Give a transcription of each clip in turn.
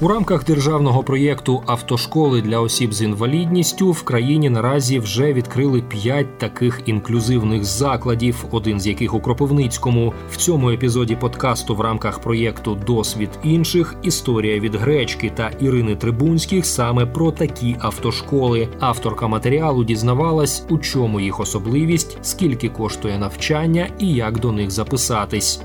У рамках державного проєкту автошколи для осіб з інвалідністю в країні наразі вже відкрили п'ять таких інклюзивних закладів, один з яких у Кропивницькому. В цьому епізоді подкасту в рамках проєкту Досвід інших історія від гречки та Ірини Трибунських саме про такі автошколи. Авторка матеріалу дізнавалась, у чому їх особливість, скільки коштує навчання і як до них записатись.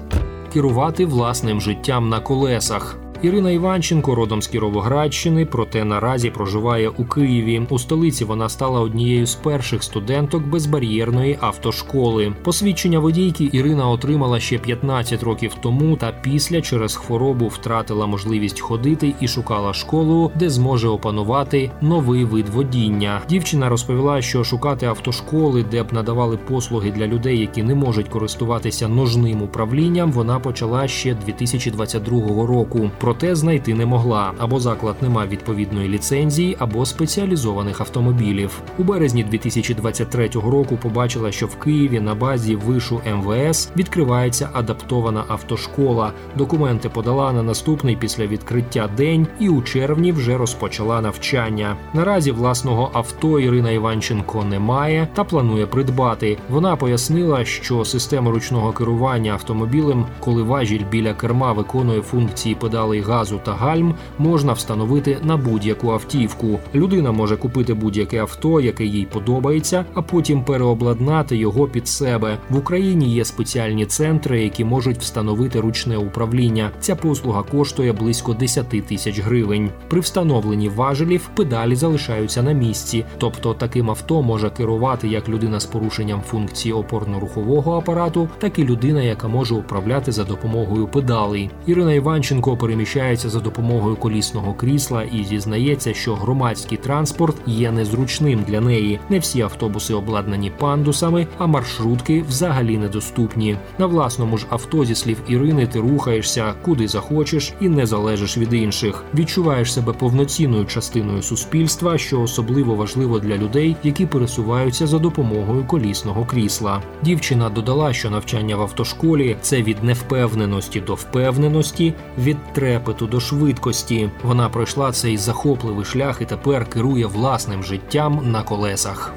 Керувати власним життям на колесах. Ірина Іванченко родом з Кіровоградщини, проте наразі проживає у Києві. У столиці вона стала однією з перших студенток безбар'єрної автошколи. Посвідчення водійки Ірина отримала ще 15 років тому, та після через хворобу втратила можливість ходити і шукала школу, де зможе опанувати новий вид водіння. Дівчина розповіла, що шукати автошколи, де б надавали послуги для людей, які не можуть користуватися ножним управлінням, вона почала ще 2022 року проте знайти не могла або заклад не мав відповідної ліцензії, або спеціалізованих автомобілів. У березні 2023 року побачила, що в Києві на базі вишу МВС відкривається адаптована автошкола. Документи подала на наступний після відкриття день і у червні вже розпочала навчання. Наразі власного авто Ірина Іванченко не має та планує придбати. Вона пояснила, що система ручного керування автомобілем, коли важіль біля керма виконує функції педалей газу та гальм можна встановити на будь-яку автівку. Людина може купити будь-яке авто, яке їй подобається, а потім переобладнати його під себе. В Україні є спеціальні центри, які можуть встановити ручне управління. Ця послуга коштує близько 10 тисяч гривень. При встановленні важелів педалі залишаються на місці, тобто таким авто може керувати як людина з порушенням функції опорно-рухового апарату, так і людина, яка може управляти за допомогою педалей. Ірина Іванченко переміщає переміщається за допомогою колісного крісла і зізнається, що громадський транспорт є незручним для неї. Не всі автобуси обладнані пандусами, а маршрутки взагалі недоступні. На власному ж авто зі слів Ірини ти рухаєшся куди захочеш і не залежиш від інших. Відчуваєш себе повноцінною частиною суспільства, що особливо важливо для людей, які пересуваються за допомогою колісного крісла. Дівчина додала, що навчання в автошколі це від невпевненості до впевненості, від треп трепету до швидкості. Вона пройшла цей захопливий шлях і тепер керує власним життям на колесах.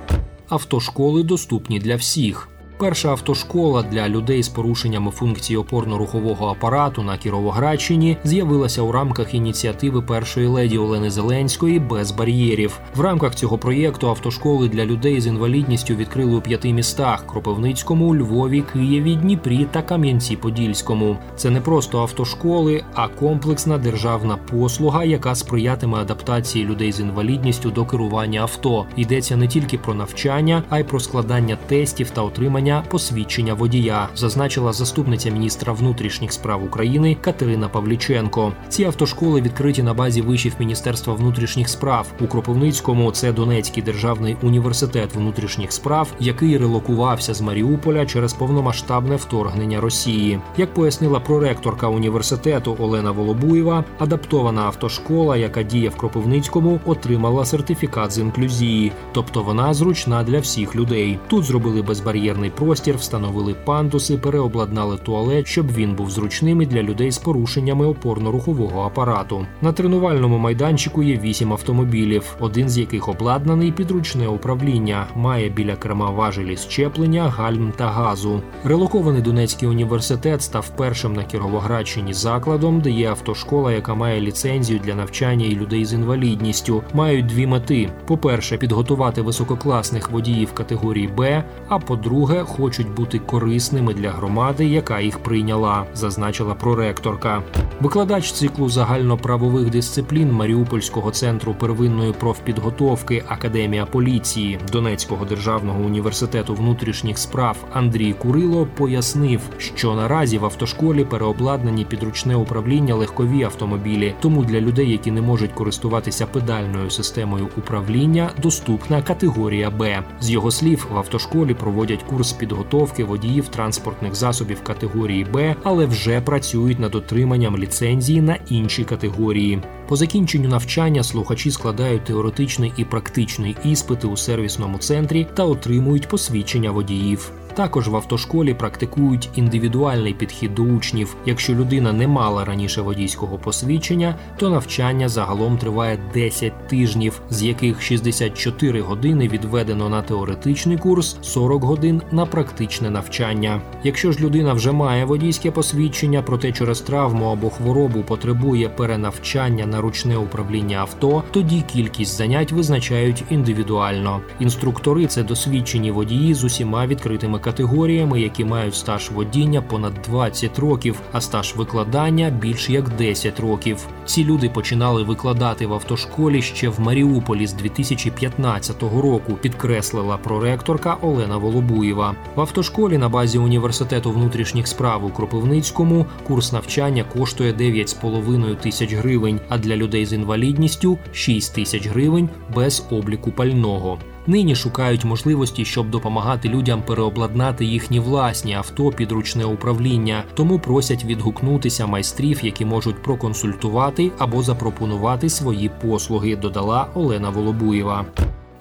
Автошколи доступні для всіх. Перша автошкола для людей з порушеннями функції опорно-рухового апарату на Кіровоградщині з'явилася у рамках ініціативи першої леді Олени Зеленської без бар'єрів. В рамках цього проєкту автошколи для людей з інвалідністю відкрили у п'яти містах: Кропивницькому, Львові, Києві, Дніпрі та Кам'янці-Подільському. Це не просто автошколи, а комплексна державна послуга, яка сприятиме адаптації людей з інвалідністю до керування авто. Йдеться не тільки про навчання, а й про складання тестів та отримання отримання посвідчення водія, зазначила заступниця міністра внутрішніх справ України Катерина Павліченко. Ці автошколи відкриті на базі вишів Міністерства внутрішніх справ у Кропивницькому. Це Донецький державний університет внутрішніх справ, який релокувався з Маріуполя через повномасштабне вторгнення Росії. Як пояснила проректорка університету Олена Волобуєва, адаптована автошкола, яка діє в Кропивницькому, отримала сертифікат з інклюзії, тобто вона зручна для всіх людей. Тут зробили безбар'єрний простір, встановили пандуси, переобладнали туалет, щоб він був зручним і для людей з порушеннями опорно-рухового апарату. На тренувальному майданчику є вісім автомобілів, один з яких обладнаний підручне управління, має біля керма важелі щеплення, гальм та газу. Релокований Донецький університет став першим на Кіровоградщині закладом, де є автошкола, яка має ліцензію для навчання і людей з інвалідністю. Мають дві мети: по-перше, підготувати висококласних водіїв категорії Б, а по-друге, хочуть бути корисними для громади, яка їх прийняла, зазначила проректорка. Викладач циклу загальноправових дисциплін Маріупольського центру первинної профпідготовки Академія поліції Донецького державного університету внутрішніх справ Андрій Курило пояснив, що наразі в автошколі переобладнані підручне управління легкові автомобілі, тому для людей, які не можуть користуватися педальною системою управління, доступна категорія Б. З його слів в автошколі проводять курс підготовки водіїв транспортних засобів категорії Б, але вже працюють над отриманням ліцензії на інші категорії. По закінченню навчання слухачі складають теоретичний і практичний іспити у сервісному центрі та отримують посвідчення водіїв. Також в автошколі практикують індивідуальний підхід до учнів. Якщо людина не мала раніше водійського посвідчення, то навчання загалом триває 10 тижнів, з яких 64 години відведено на теоретичний курс, 40 годин на практичне навчання. Якщо ж людина вже має водійське посвідчення, проте через травму або хворобу потребує перенавчання на ручне управління авто, тоді кількість занять визначають індивідуально. Інструктори це досвідчені водії з усіма відкритими категоріями, які мають стаж водіння понад 20 років, а стаж викладання більш як 10 років. Ці люди починали викладати в автошколі ще в Маріуполі з 2015 року. Підкреслила проректорка Олена Волобуєва. В автошколі на базі університету внутрішніх справ у Кропивницькому курс навчання коштує 9,5 тисяч гривень, а для людей з інвалідністю 6 тисяч гривень без обліку пального. Нині шукають можливості, щоб допомагати людям переобладнати їхні власні авто під ручне управління, тому просять відгукнутися майстрів, які можуть проконсультувати або запропонувати свої послуги. Додала Олена Волобуєва.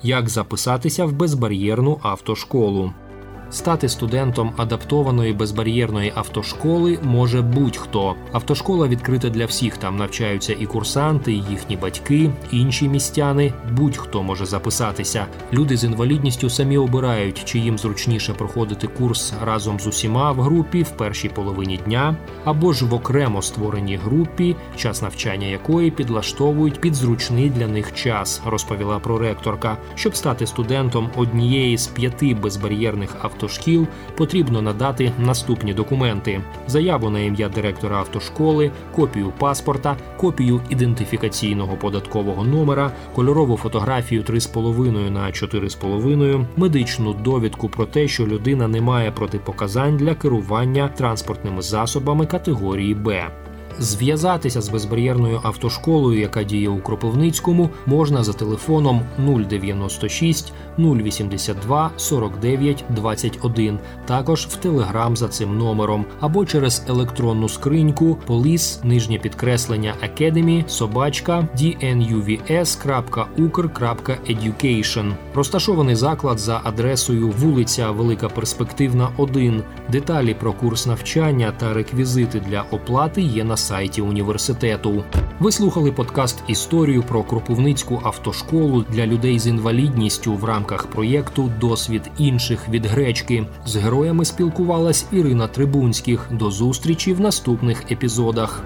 Як записатися в безбар'єрну автошколу? Стати студентом адаптованої безбар'єрної автошколи може будь-хто. Автошкола відкрита для всіх. Там навчаються і курсанти, і їхні батьки, інші містяни. Будь-хто може записатися. Люди з інвалідністю самі обирають, чи їм зручніше проходити курс разом з усіма в групі в першій половині дня, або ж в окремо створеній групі, час навчання якої підлаштовують під зручний для них час, розповіла проректорка. Щоб стати студентом однієї з п'яти безбар'єрних автошкіл, автошкіл потрібно надати наступні документи: заяву на ім'я директора автошколи, копію паспорта, копію ідентифікаційного податкового номера, кольорову фотографію 3,5 на 4,5, медичну довідку про те, що людина не має протипоказань для керування транспортними засобами категорії Б. Зв'язатися з безбар'єрною автошколою, яка діє у Кропивницькому, можна за телефоном 096 082 49 21, також в Телеграм за цим номером, або через електронну скриньку поліс нижнє підкреслення Academy собачка dnuvs.ukr.education. Розташований заклад за адресою вулиця Велика Перспективна, 1. Деталі про курс навчання та реквізити для оплати є на сайті університету. Ви слухали подкаст Історію про Кропивницьку автошколу для людей з інвалідністю в рамках проєкту Досвід інших від гречки. З героями спілкувалась Ірина Трибунських. До зустрічі в наступних епізодах.